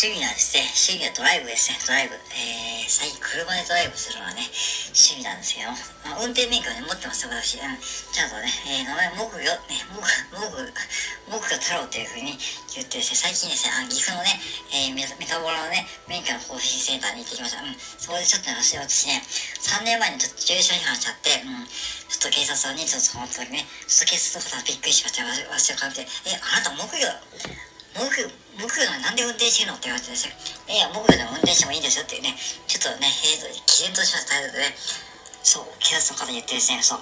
趣味はですね、趣味はドライブですね、ドライブ。えー、最近車でドライブするのはね、趣味なんですけど、まあ、運転免許ね、持ってますよ、私。うん。ちゃんとね、えー、名前、木魚、ね、木、木、木魚太郎っていう風に言ってですね、最近ですね、あ岐阜のね、えー、メタボラのね、免許の更新センターに行ってきました。うん。そこでちょっとね、私ね、3年前にちょっと駐車違反しちゃって、うん。ちょっと警察にちょっとその時ね、ちょっと警察の方びっくりしましたよ、私を感じて。え、あなた木魚、木魚、僕がなんで運転してるのって言われてですね、いや、僕でも運転してもいいんですよっていうね、ちょっとね、平然とした態度でね、そう、警察の方に言ってですね、そう、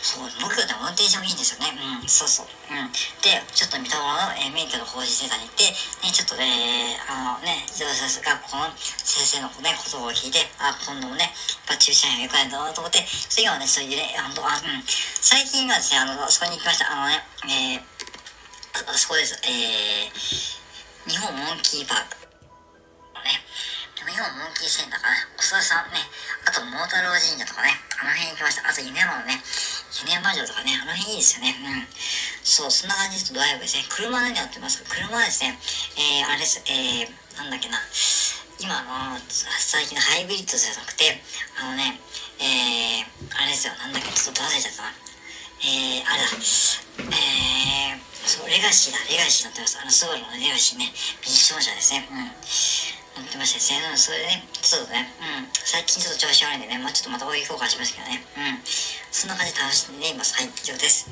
そう、僕でも運転してもいいんですよね。うん、そうそう。うん。で、ちょっと三田村の、えー、免許の法事センターに行って、ね、ちょっとね、あのね、自動車学校の先生のね、言葉を聞いて、あ、今度もね、やっぱ駐車員が良くないんだなと思って、次はね、そういうね、あの、あ、うん、最近はですね、あの、そこに行きました。あのね、えー、あそこです。えー、日本モンキーパーク。ね。日本モンキーセンターかな。おそさんね。あと、桃太郎神社とかね。あの辺行きました。あと、夢山のね。夢山城とかね。あの辺いいですよね。うん。そう、そんな感じでドライブですね。車でやってます車はですね、えー、あれです、えー、なんだっけな。今の、最近のハイブリッドじゃなくて、あのね、えー、あれですよ。なんだっけ、ちょっと忘れちゃったな。えー、あれだ。レガシーだ、レガシー乗ってます。あの、スバルのレガシーね、ミッション車ですね。うん。乗ってましたですね。うん、それでね、ちょっとね、うん。最近ちょっと調子悪いんでね、まあちょっとまた追い交換しますけどね。うん。そんな感じで楽しんでいます。はい、以上です。